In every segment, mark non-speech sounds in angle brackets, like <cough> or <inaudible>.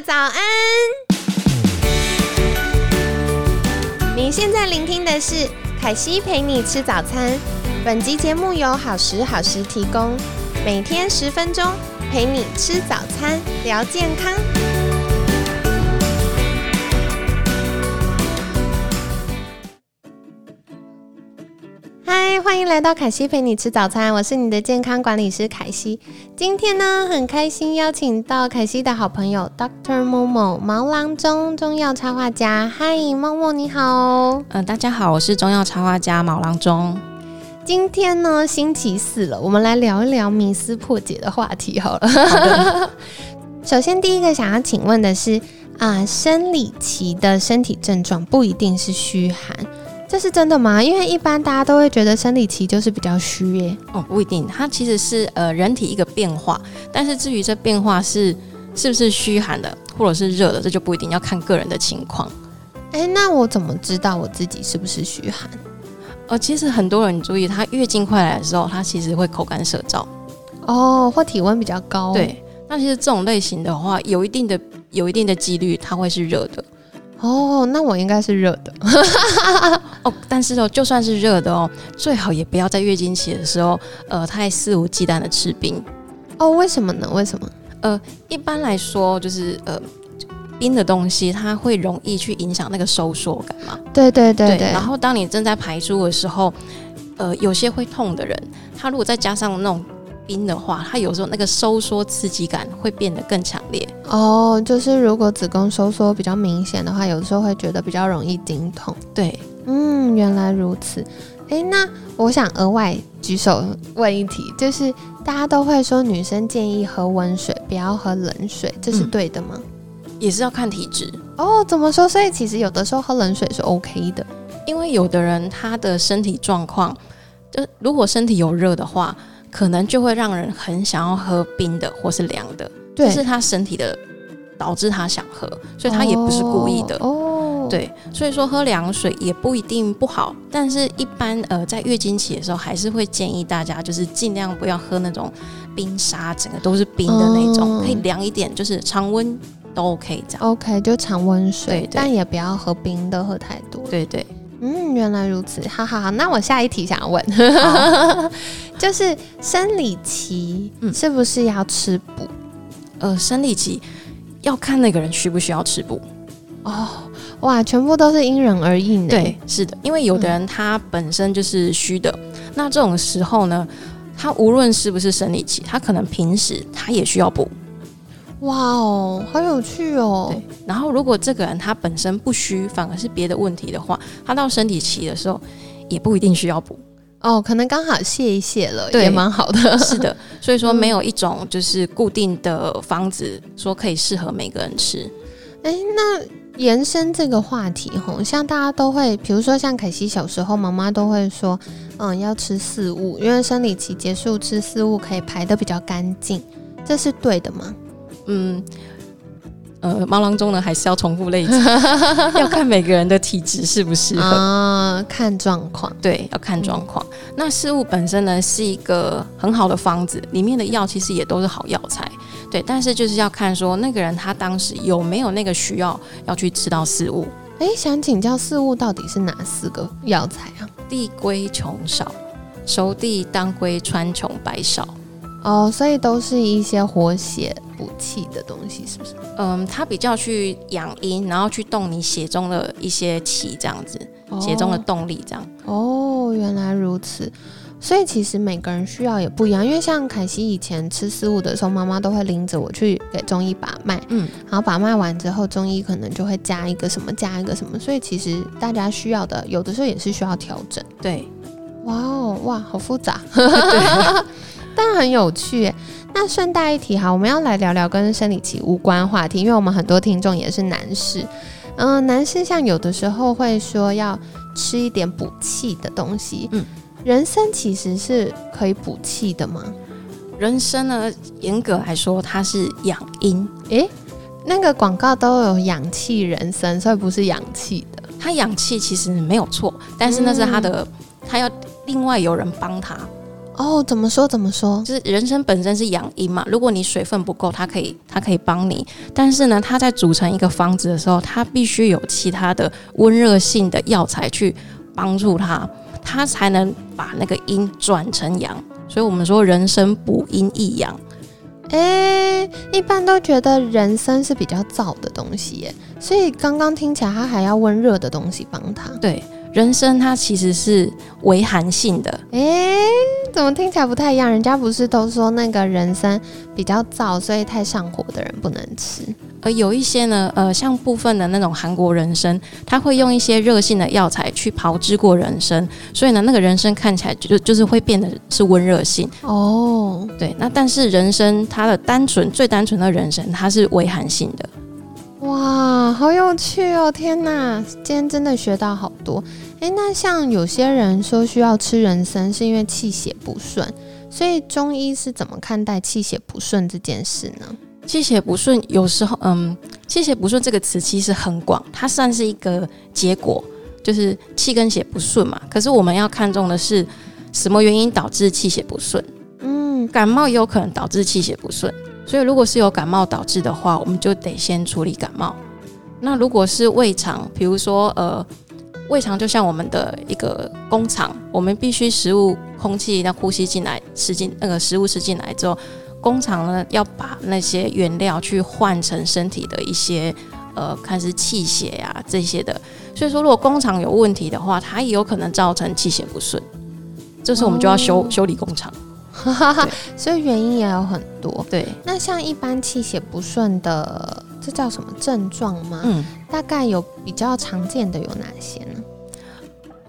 早安！您现在聆听的是凯西陪你吃早餐。本集节目由好时好时提供，每天十分钟陪你吃早餐，聊健康。嗨，欢迎来到凯西陪你吃早餐，我是你的健康管理师凯西。今天呢，很开心邀请到凯西的好朋友 Doctor Momo 毛郎中中药插画家。嗨，Momo 你好。嗯、大家好，我是中药插画家毛郎中。今天呢，星期四了，我们来聊一聊迷思破解的话题好了。<laughs> 首先，第一个想要请问的是啊，生理期的身体症状不一定是虚寒，这是真的吗？因为一般大家都会觉得生理期就是比较虚耶。哦，不一定，它其实是呃人体一个变化，但是至于这变化是是不是虚寒的，或者是热的，这就不一定，要看个人的情况。哎，那我怎么知道我自己是不是虚寒？呃，其实很多人注意，他月经快来的时候，他其实会口干舌燥。哦，或体温比较高。，对，那其实这种类型的话，有一定的有一定的几率，它会是热的。哦，那我应该是热的。哦，但是哦，就算是热的哦，最好也不要在月经期的时候，呃，太肆无忌惮的吃冰。哦，为什么呢？为什么？呃一般来说，就是呃，冰的东西它会容易去影响那个收缩感嘛。对对对对。然后当你正在排出的时候，呃，有些会痛的人，他如果再加上那种冰的话，他有时候那个收缩刺激感会变得更强烈。哦，就是如果子宫收缩比较明显的话，有时候会觉得比较容易经痛。对，嗯，原来如此。诶，那我想额外举手问一题，就是大家都会说女生建议喝温水，不要喝冷水，这是嗯对的吗？也是要看体质，哦，怎么说？所以其实有的时候喝冷水是 OK 的。因为有的人他的身体状况，就如果身体有热的话，可能就会让人很想要喝冰的或是凉的，对，这是他身体的导致他想喝，所以他也不是故意的。哦。对，所以说喝凉水也不一定不好，但是一般呃在月经期的时候，还是会建议大家就是尽量不要喝那种冰沙，整个都是冰的那种，哦可以凉一点，就是常温都 OK 这样。OK，就常温水，但也不要喝冰的，喝太多。对对，嗯，原来如此，好好好，那我下一题想要问，<laughs> 就是生理期嗯是不是要吃补？呃，生理期要看那个人需不需要吃补。哦，哇，全部都是因人而异呢。对，是的，因为有的人他本身就是虚的，那这种时候呢，他无论是不是生理期，他可能平时他也需要补。哇哦，好有趣哦。对，然后如果这个人他本身不虚，反而是别的问题的话，他到生理期的时候也不一定需要补。哦，可能刚好泄一泄了，也蛮好的。是的，所以说嗯没有一种就是固定的方子说可以适合每个人吃。哎，那延伸这个话题吼，像大家都会，比如说像凯西小时候，妈妈都会说，嗯，要吃四物，因为生理期结束吃四物可以排的比较干净，这是对的吗？嗯，呃，毛囊中呢还是要重复类型，<laughs> 要看每个人的体质适不适合。啊，看状况。对，要看状况。那事物本身呢是一个很好的方子，里面的药其实也都是好药材。对，但是就是要看说那个人他当时有没有那个需要要去吃到四物。哎，想请教四物到底是哪四个药材啊？地归穷少，熟地当归川穹白芍。哦，所以都是一些活血补气的东西，是不是？嗯，它比较去养阴，然后去动你血中的一些气，这样子，血中的动力这样。哦，原来如此。所以其实每个人需要也不一样，因为像凯西以前吃食物的时候，妈妈都会拎着我去给中医把脉，嗯，然后把脉完之后，中医可能就会加一个什么，加一个什么，所以其实大家需要的有的时候也是需要调整。对，哇哦，哇，好复杂，<laughs> <laughs> 对，但很有趣。那顺带一提哈，我们要来聊聊跟生理期无关话题，因为我们很多听众也是男士。嗯、男士像有的时候会说要吃一点补气的东西。嗯，人参其实是可以补气的吗？人参呢，严格来说它是养阴，诶，那个广告都有氧气人参，所以不是氧气的。它氧气其实没有错，但是那是它的，它要另外有人帮他。哦，怎么说怎么说？就是人参本身是养阴嘛，如果你水分不够，它可以它可以帮你，但是呢，它在组成一个方子的时候，它必须有其他的温热性的药材去帮助它，它才能把那个阴转成阳。所以我们说人参补阴益阳。哎，一般都觉得人参是比较燥的东西耶，所以刚刚听起来它还要温热的东西帮它。对。人参它其实是微寒性的，哎，怎么听起来不太一样？人家不是都说那个人参比较燥，所以太上火的人不能吃。而有一些呢，呃，像部分的那种韩国人参，它会用一些热性的药材去炮制过人参，所以呢，那个人参看起来就就是会变得是温热性。哦，对，那但是人参它的单纯最单纯的人参，它是微寒性的。哇，好有趣哦！天哪，今天真的学到好多。诶，那像有些人说需要吃人参，是因为气血不顺，所以中医是怎么看待气血不顺这件事呢？气血不顺有时候，嗯，气血不顺这个词其实很广，它算是一个结果，就是气跟血不顺嘛。可是我们要看重的是什么原因导致气血不顺？嗯，感冒也有可能导致气血不顺。所以，如果是有感冒导致的话，我们就得先处理感冒。那如果是胃肠，比如说，呃，胃肠就像我们的一个工厂，我们必须食物、空气要呼吸进来，吃进那个食物吃进来之后，工厂呢要把那些原料去换成身体的一些，呃，看是气血呀这些的。所以说，如果工厂有问题的话，它也有可能造成气血不顺，这时候我们就要修修理工厂。<laughs> 所以原因也有很多。对，那像一般气血不顺的，这叫什么症状吗？嗯，大概有比较常见的有哪些呢？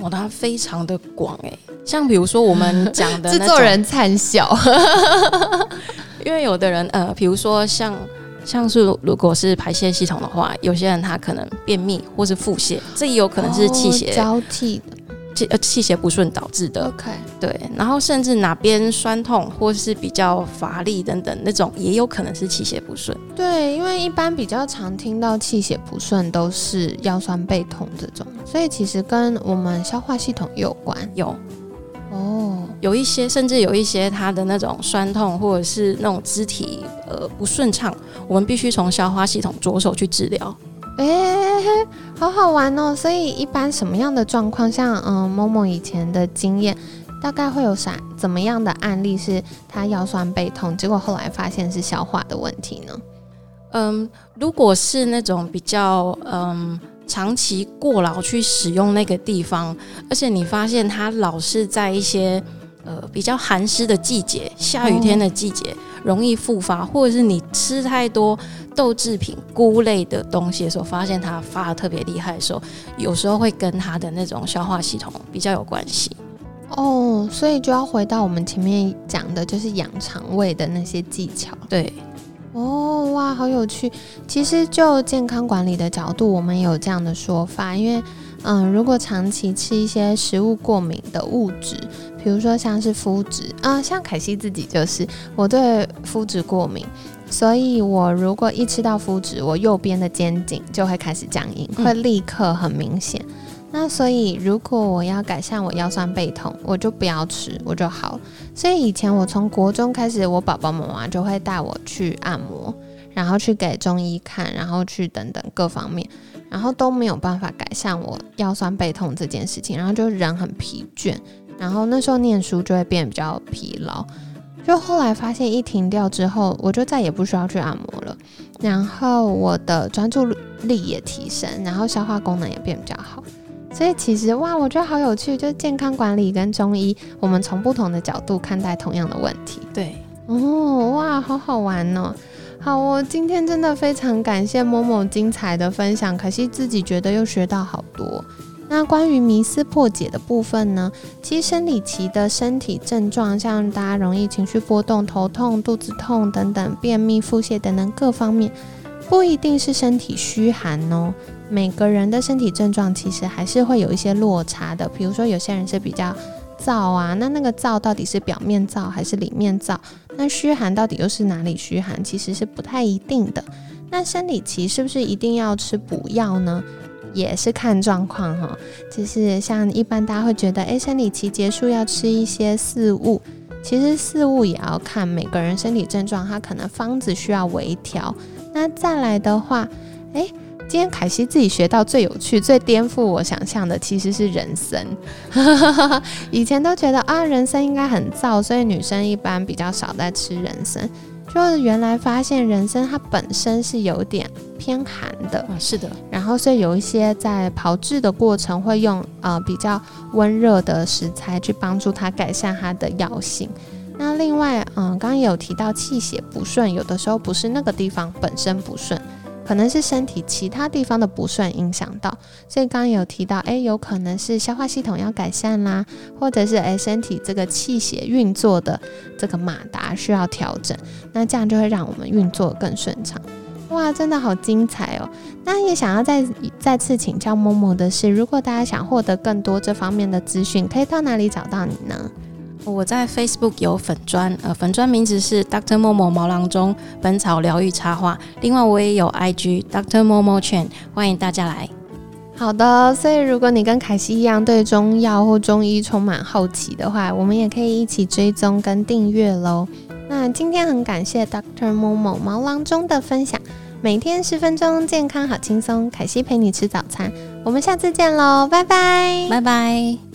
哇，它非常的广哎。像比如说我们 <laughs> 讲的制作人灿笑，<laughs> 因为有的人呃，比如说像像是如果是排泄系统的话，有些人他可能便秘或是腹泻，这也有可能是气血交替的。气呃气血不顺导致的，OK，对，然后甚至哪边酸痛或是比较乏力等等那种，也有可能是气血不顺。对，因为一般比较常听到气血不顺都是腰酸背痛这种，所以其实跟我们消化系统有关。有哦，有一些甚至有一些它的那种酸痛或者是那种肢体呃不顺畅，我们必须从消化系统着手去治疗。哎，好好玩哦！所以一般什么样的状况，像嗯，某某以前的经验，大概会有啥怎么样的案例是他腰酸背痛，结果后来发现是消化的问题呢？嗯，如果是那种比较嗯长期过劳去使用那个地方，而且你发现他老是在一些呃比较寒湿的季节、下雨天的季节。容易复发，或者是你吃太多豆制品、菇类的东西的时候，发现它发的特别厉害的时候，有时候会跟它的那种消化系统比较有关系。哦，所以就要回到我们前面讲的，就是养肠胃的那些技巧。对，哦，哇，好有趣。其实就健康管理的角度，我们有这样的说法，因为。嗯，如果长期吃一些食物过敏的物质，比如说像是肤质啊，像凯西自己就是我对肤质过敏，所以我如果一吃到肤质，我右边的肩颈就会开始僵硬，会立刻很明显。那所以如果我要改善我腰酸背痛，我就不要吃，我就好了。所以以前我从国中开始，我爸爸妈妈就会带我去按摩，然后去给中医看，然后去等等各方面。然后都没有办法改善我腰酸背痛这件事情，然后就人很疲倦，然后那时候念书就会变得比较疲劳。就后来发现一停掉之后，我就再也不需要去按摩了，然后我的专注力也提升，然后消化功能也变比较好。所以其实哇，我觉得好有趣，就是健康管理跟中医，我们从不同的角度看待同样的问题。对，哦，哇，好好玩哦。好，我今天真的非常感谢某某精彩的分享，可惜自己觉得又学到好多。那关于迷思破解的部分呢？其实生理期的身体症状，像大家容易情绪波动、头痛、肚子痛等等，便秘、腹泻等等各方面，不一定是身体虚寒哦。每个人的身体症状其实还是会有一些落差的，比如说有些人是比较。燥啊，那那个燥到底是表面燥还是里面燥？那虚寒到底又是哪里虚寒？其实是不太一定的。那生理期是不是一定要吃补药呢？也是看状况哈。就是像一般大家会觉得，诶，生理期结束要吃一些四物，其实四物也要看每个人身体症状，它可能方子需要微调。那再来的话，诶，今天凯西自己学到最有趣、最颠覆我想象的，其实是人参。<laughs> 以前都觉得啊，人参应该很燥，所以女生一般比较少在吃人参。就是原来发现人参它本身是有点偏寒的，是的。然后所以有一些在炮制的过程会用呃比较温热的食材去帮助它改善它的药性。那另外，嗯，刚刚有提到气血不顺，有的时候不是那个地方本身不顺，可能是身体其他地方的不顺影响到。所以刚刚有提到，诶，有可能是消化系统要改善啦，或者是诶身体这个气血运作的这个马达需要调整，那这样就会让我们运作更顺畅。哇，真的好精彩哦！那也想要再再次请教默默的是，如果大家想获得更多这方面的资讯，可以到哪里找到你呢？我在 Facebook 有粉砖，呃，粉砖名字是 Doctor Momo 毛囊中本草疗愈插画。另外，我也有 IG Doctor Momo Chen，欢迎大家来。好的，所以如果你跟凯西一样对中药或中医充满好奇的话，我们也可以一起追踪跟订阅喽。那今天很感谢 Dr. Momo 毛郎中的分享，每天十分钟，健康好轻松。凯西陪你吃早餐，我们下次见喽，拜拜，拜拜。